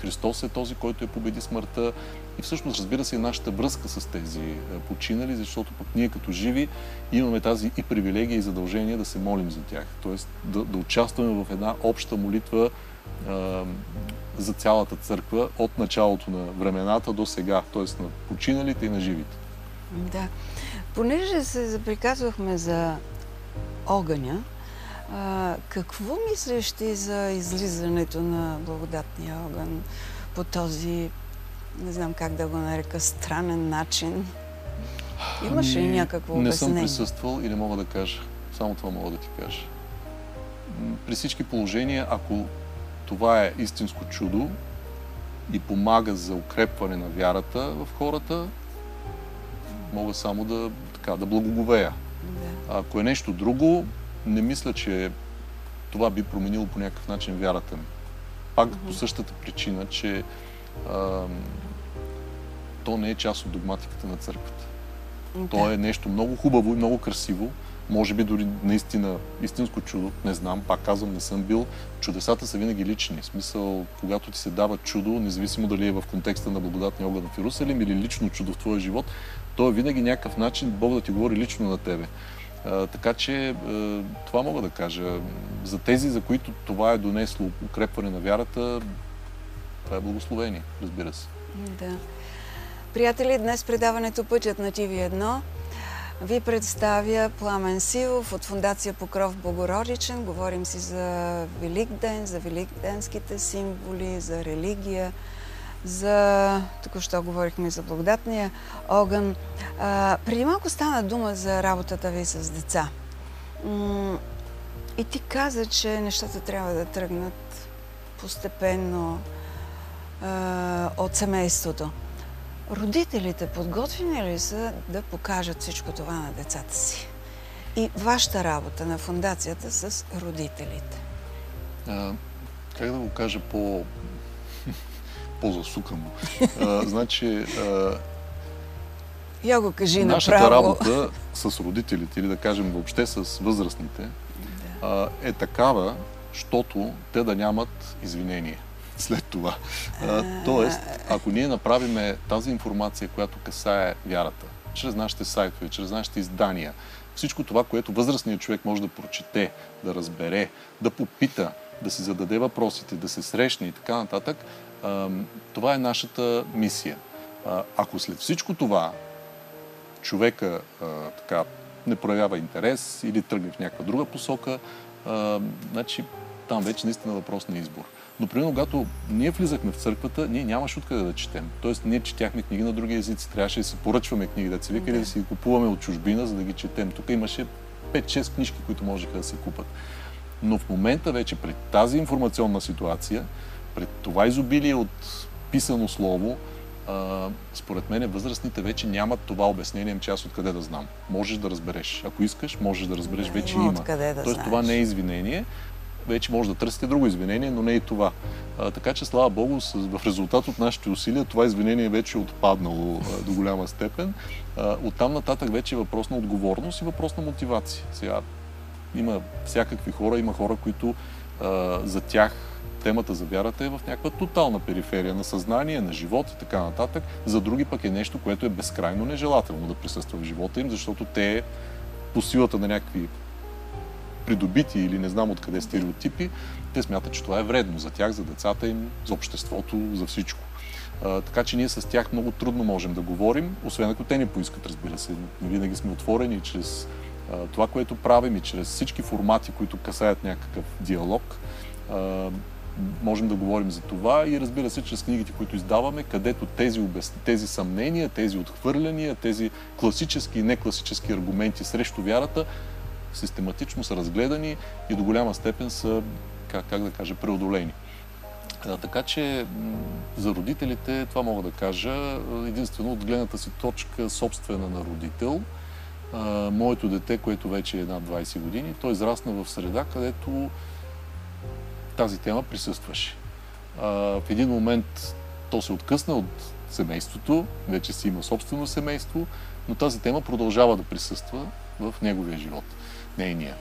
Христос е този, който е победи смъртта и всъщност, разбира се, и нашата връзка с тези починали, защото пък ние като живи имаме тази и привилегия и задължение да се молим за тях. Тоест да, да участваме в една обща молитва за цялата църква от началото на времената до сега, т.е. на починалите и на живите.
Да. Понеже се заприказвахме за огъня, а, какво мислиш ти за излизането на благодатния огън по този, не знам как да го нарека, странен начин? Имаш ли ами, някакво
обяснение? Не съм присъствал и не мога да кажа. Само това мога да ти кажа. При всички положения, ако това е истинско чудо и помага за укрепване на вярата в хората, мога само да, така, да благоговея. Да. Ако е нещо друго, не мисля, че това би променило по някакъв начин вярата ми. Пак uh-huh. по същата причина, че а, то не е част от догматиката на църквата. Да. То е нещо много хубаво и много красиво, може би дори наистина истинско чудо, не знам, пак казвам, не съм бил. Чудесата са винаги лични. В смисъл, когато ти се дава чудо, независимо дали е в контекста на благодатния огън в Иерусалим или лично чудо в твоя живот, то е винаги някакъв начин Бог да ти говори лично на тебе. А, така че а, това мога да кажа. За тези, за които това е донесло укрепване на вярата, това е благословение, разбира се.
Да. Приятели, днес предаването Пътят на ТВ1 ви представя Пламен Силов от Фундация Покров Богородичен. Говорим си за Великден, за великденските символи, за религия, за... Току-що говорихме за благодатния огън. А, преди малко стана дума за работата ви с деца. И ти каза, че нещата трябва да тръгнат постепенно а, от семейството. Родителите подготвени ли са да покажат всичко това на децата си? И вашата работа на фундацията с родителите?
А, как да го кажа по... по-засукано? значи... А...
Я го кажи
Нашата
направо.
работа с родителите, или да кажем въобще с възрастните, да. а, е такава, защото те да нямат извинение след това. тоест, ако ние направиме тази информация, която касае вярата, чрез нашите сайтове, чрез нашите издания, всичко това, което възрастният човек може да прочете, да разбере, да попита, да си зададе въпросите, да се срещне и така нататък, това е нашата мисия. Ако след всичко това човека така не проявява интерес или тръгне в някаква друга посока, значи там вече наистина въпрос на избор. Но, примерно, когато ние влизахме в църквата, ние нямаше откъде да четем. Тоест, ние четяхме книги на други езици. Трябваше да си поръчваме книги, да се вика, или да си ги купуваме от чужбина, за да ги четем. Тук имаше 5-6 книжки, които можеха да се купат. Но в момента вече пред тази информационна ситуация, пред това изобилие от писано слово, а, според мен възрастните вече нямат това обяснение, че аз откъде да знам. Можеш да разбереш. Ако искаш, можеш да разбереш, вече има.
има. Да
Тоест това не е извинение, вече може да търсите друго извинение, но не и това. А, така че, слава Богу, с, в резултат от нашите усилия, това извинение вече е отпаднало а, до голяма степен. А, оттам нататък вече е въпрос на отговорност и въпрос на мотивация. Сега има всякакви хора, има хора, които а, за тях темата за вярата е в някаква тотална периферия на съзнание, на живот и така нататък. За други пък е нещо, което е безкрайно нежелателно да присъства в живота им, защото те по силата на някакви придобити или не знам откъде стереотипи, те смятат, че това е вредно за тях, за децата им, за обществото, за всичко. А, така че ние с тях много трудно можем да говорим, освен ако те ни поискат, разбира се. Винаги сме отворени чрез а, това, което правим и чрез всички формати, които касаят някакъв диалог. А, можем да говорим за това и разбира се, чрез книгите, които издаваме, където тези, обяс... тези съмнения, тези отхвърляния, тези класически и некласически аргументи срещу вярата систематично са разгледани и до голяма степен са, как, как да кажа, преодолени. А, така че за родителите това мога да кажа единствено от гледната си точка собствена на родител. А, моето дете, което вече е над 20 години, той израсна в среда, където тази тема присъстваше. А, в един момент то се откъсна от семейството, вече си има собствено семейство, но тази тема продължава да присъства в неговия живот нейния.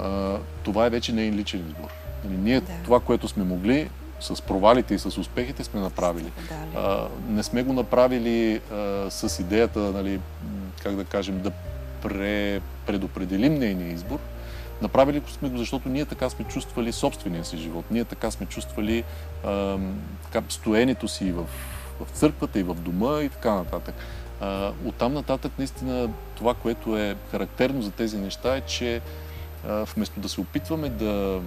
А, това е вече нейн личен избор. Нали, ние да. това, което сме могли, с провалите и с успехите сме направили. А, не сме го направили а, с идеята, нали, как да кажем, да пре, предопределим нейния избор. Направили сме го, защото ние така сме чувствали собствения си живот. Ние така сме чувствали а, така, стоенето си в, в църквата и в дома и така нататък. А, оттам нататък наистина това, което е характерно за тези неща е, че вместо да се опитваме да,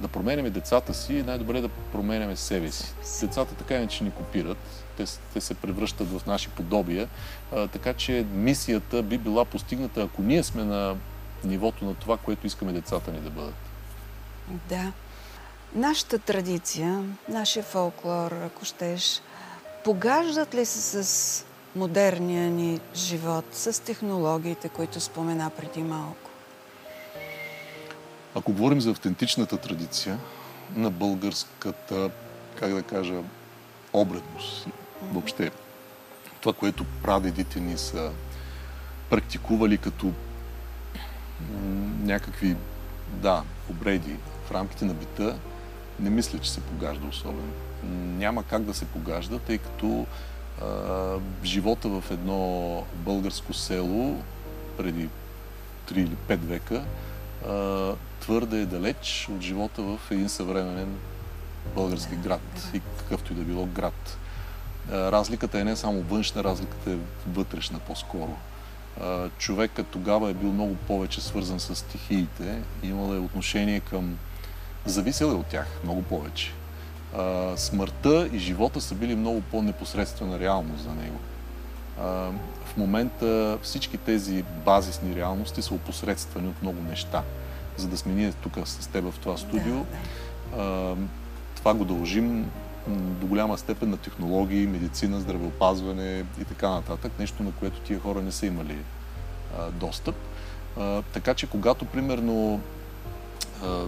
да променяме децата си, най-добре е да променяме себе си. Децата така иначе ни копират, те, те се превръщат в наши подобия, така че мисията би била постигната, ако ние сме на нивото на това, което искаме децата ни да бъдат.
Да. Нашата традиция, нашия фолклор, ако щеш, погаждат ли се с модерния ни живот, с технологиите, които спомена преди малко?
Ако говорим за автентичната традиция на българската, как да кажа, обредност, mm-hmm. въобще това, което прадедите ни са практикували като някакви, да, обреди в рамките на бита, не мисля, че се погажда особено. Няма как да се погажда, тъй като живота в едно българско село преди 3 или 5 века, твърде е далеч от живота в един съвременен български град и какъвто и да било град. Разликата е не само външна, разликата е вътрешна по-скоро. Човекът тогава е бил много повече свързан с стихиите, имал е отношение към... Зависел е от тях много повече. Смъртта и живота са били много по-непосредствена реалност за него. В момента всички тези базисни реалности са опосредствани от много неща. За да сме ние тук с теб в това студио, да. това го дължим до голяма степен на технологии, медицина, здравеопазване и така нататък. Нещо, на което тия хора не са имали а, достъп. А, така че, когато, примерно, а,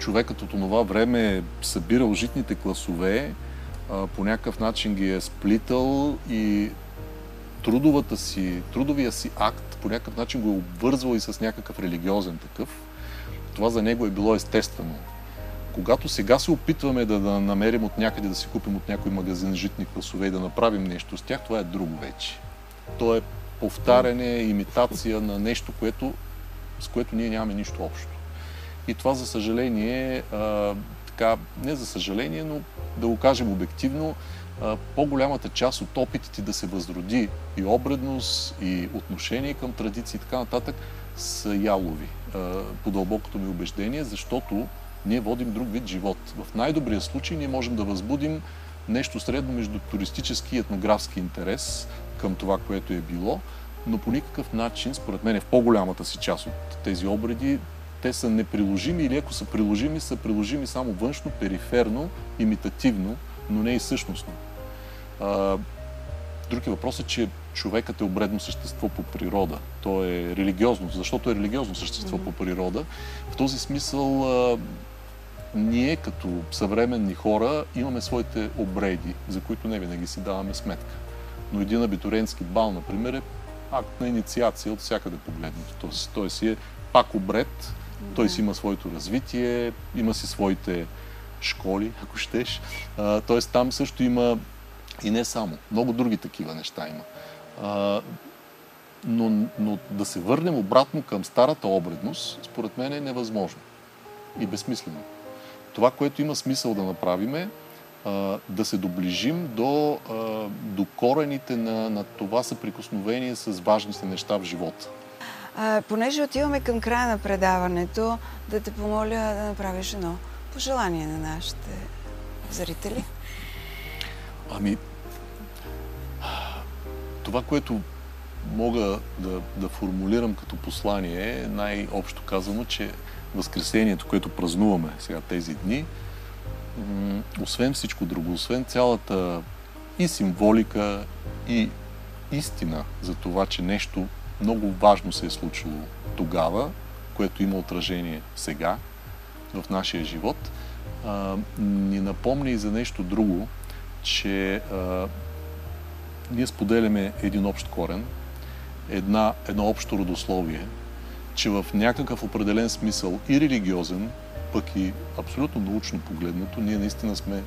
човекът от това време е събирал житните класове, по някакъв начин ги е сплитал и трудовата си, трудовия си акт по някакъв начин го е обвързвал и с някакъв религиозен такъв, това за него е било естествено. Когато сега се опитваме да, да намерим от някъде, да си купим от някой магазин житни класове и да направим нещо с тях, това е друго вече. То е повтаряне, имитация на нещо, което, с което ние нямаме нищо общо. И това, за съжаление, а, така, не за съжаление, но да го кажем обективно, по-голямата част от опитите да се възроди и обредност, и отношение към традиции и така нататък са ялови, по дълбокото ми убеждение, защото ние водим друг вид живот. В най-добрия случай ние можем да възбудим нещо средно между туристически и етнографски интерес към това, което е било, но по никакъв начин, според мен, в по-голямата си част от тези обреди, те са неприложими или ако са приложими, са приложими само външно, периферно, имитативно, но не и същностно. Друг е въпросът, че човекът е обредно същество по природа. То е религиозно, защото е религиозно същество mm-hmm. по природа. В този смисъл ние като съвременни хора имаме своите обреди, за които не винаги си даваме сметка. Но един абитуренски бал, например, е акт на инициация от всякъде погледнато. Тоест, той си е пак обред, той си има своето развитие, има си своите школи, ако щеш. Тоест там също има и не само, много други такива неща има. Но, но да се върнем обратно към старата обредност, според мен е невъзможно и безсмислено. Това, което има смисъл да направим е да се доближим до, до корените на, на това съприкосновение с важните неща в живота.
А, понеже отиваме към края на предаването, да те помоля да направиш едно пожелание на нашите зрители.
Ами, това, което мога да, да формулирам като послание е най-общо казано, че Възкресението, което празнуваме сега тези дни, освен всичко друго, освен цялата и символика, и истина за това, че нещо много важно се е случило тогава, което има отражение сега в нашия живот, а, ни напомня и за нещо друго, че а, ние споделяме един общ корен, една, едно общо родословие, че в някакъв определен смисъл и религиозен, пък и абсолютно научно погледнато, ние наистина сме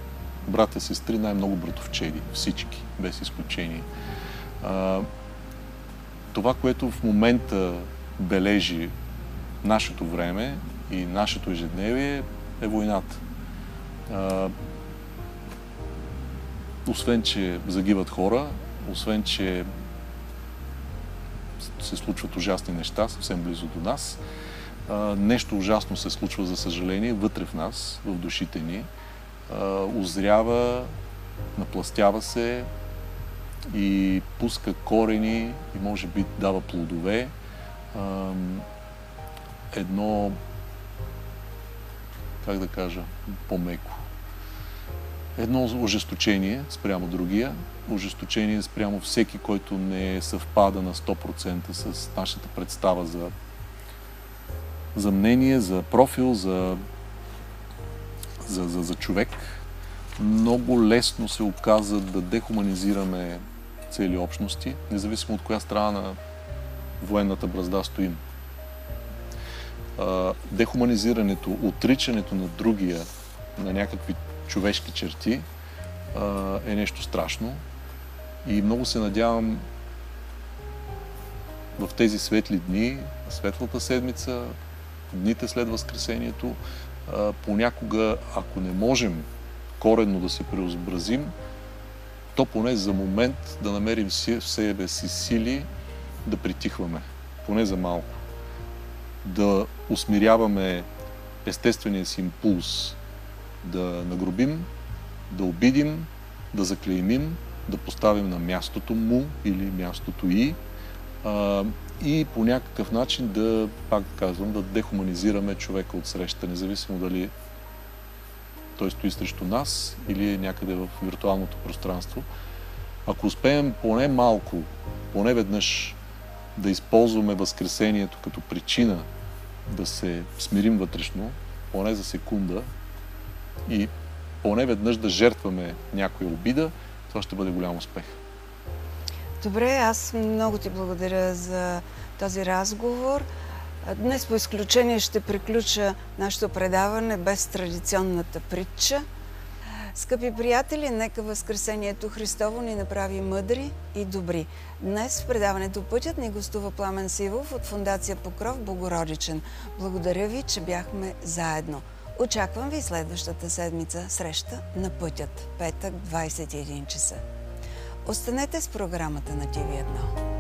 братя, сестри, най-много братовчеди, всички, без изключение. А, това, което в момента бележи нашето време и нашето ежедневие е войната. А, освен, че загиват хора, освен, че се случват ужасни неща съвсем близо до нас, нещо ужасно се случва, за съжаление, вътре в нас, в душите ни. Озрява, напластява се и пуска корени и може би дава плодове. Едно, как да кажа, по-меко едно ожесточение спрямо другия, ожесточение спрямо всеки, който не съвпада на 100% с нашата представа за, за мнение, за профил, за, за, за, за човек. Много лесно се оказа да дехуманизираме цели общности, независимо от коя страна на военната бразда стоим. Дехуманизирането, отричането на другия, на някакви човешки черти е нещо страшно. И много се надявам в тези светли дни, светлата седмица, дните след Възкресението, понякога, ако не можем коренно да се преобразим, то поне за момент да намерим в себе си сили да притихваме, поне за малко. Да усмиряваме естествения си импулс, да нагробим, да обидим, да заклеймим, да поставим на мястото му или мястото и а, и по някакъв начин да, пак казвам, да дехуманизираме човека от среща, независимо дали той стои срещу нас или е някъде в виртуалното пространство. Ако успеем поне малко, поне веднъж да използваме Възкресението като причина да се смирим вътрешно, поне за секунда и поне веднъж да жертваме някоя обида, това ще бъде голям успех.
Добре, аз много ти благодаря за този разговор. Днес по изключение ще приключа нашето предаване без традиционната притча. Скъпи приятели, нека Възкресението Христово ни направи мъдри и добри. Днес в предаването Пътят ни гостува Пламен Сивов от Фундация Покров Богородичен. Благодаря ви, че бяхме заедно. Очаквам ви следващата седмица среща на Пътят, петък, 21 часа. Останете с програмата на ТВ1.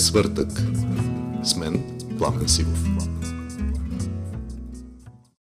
Свъртък. С мен Пламен Сивов.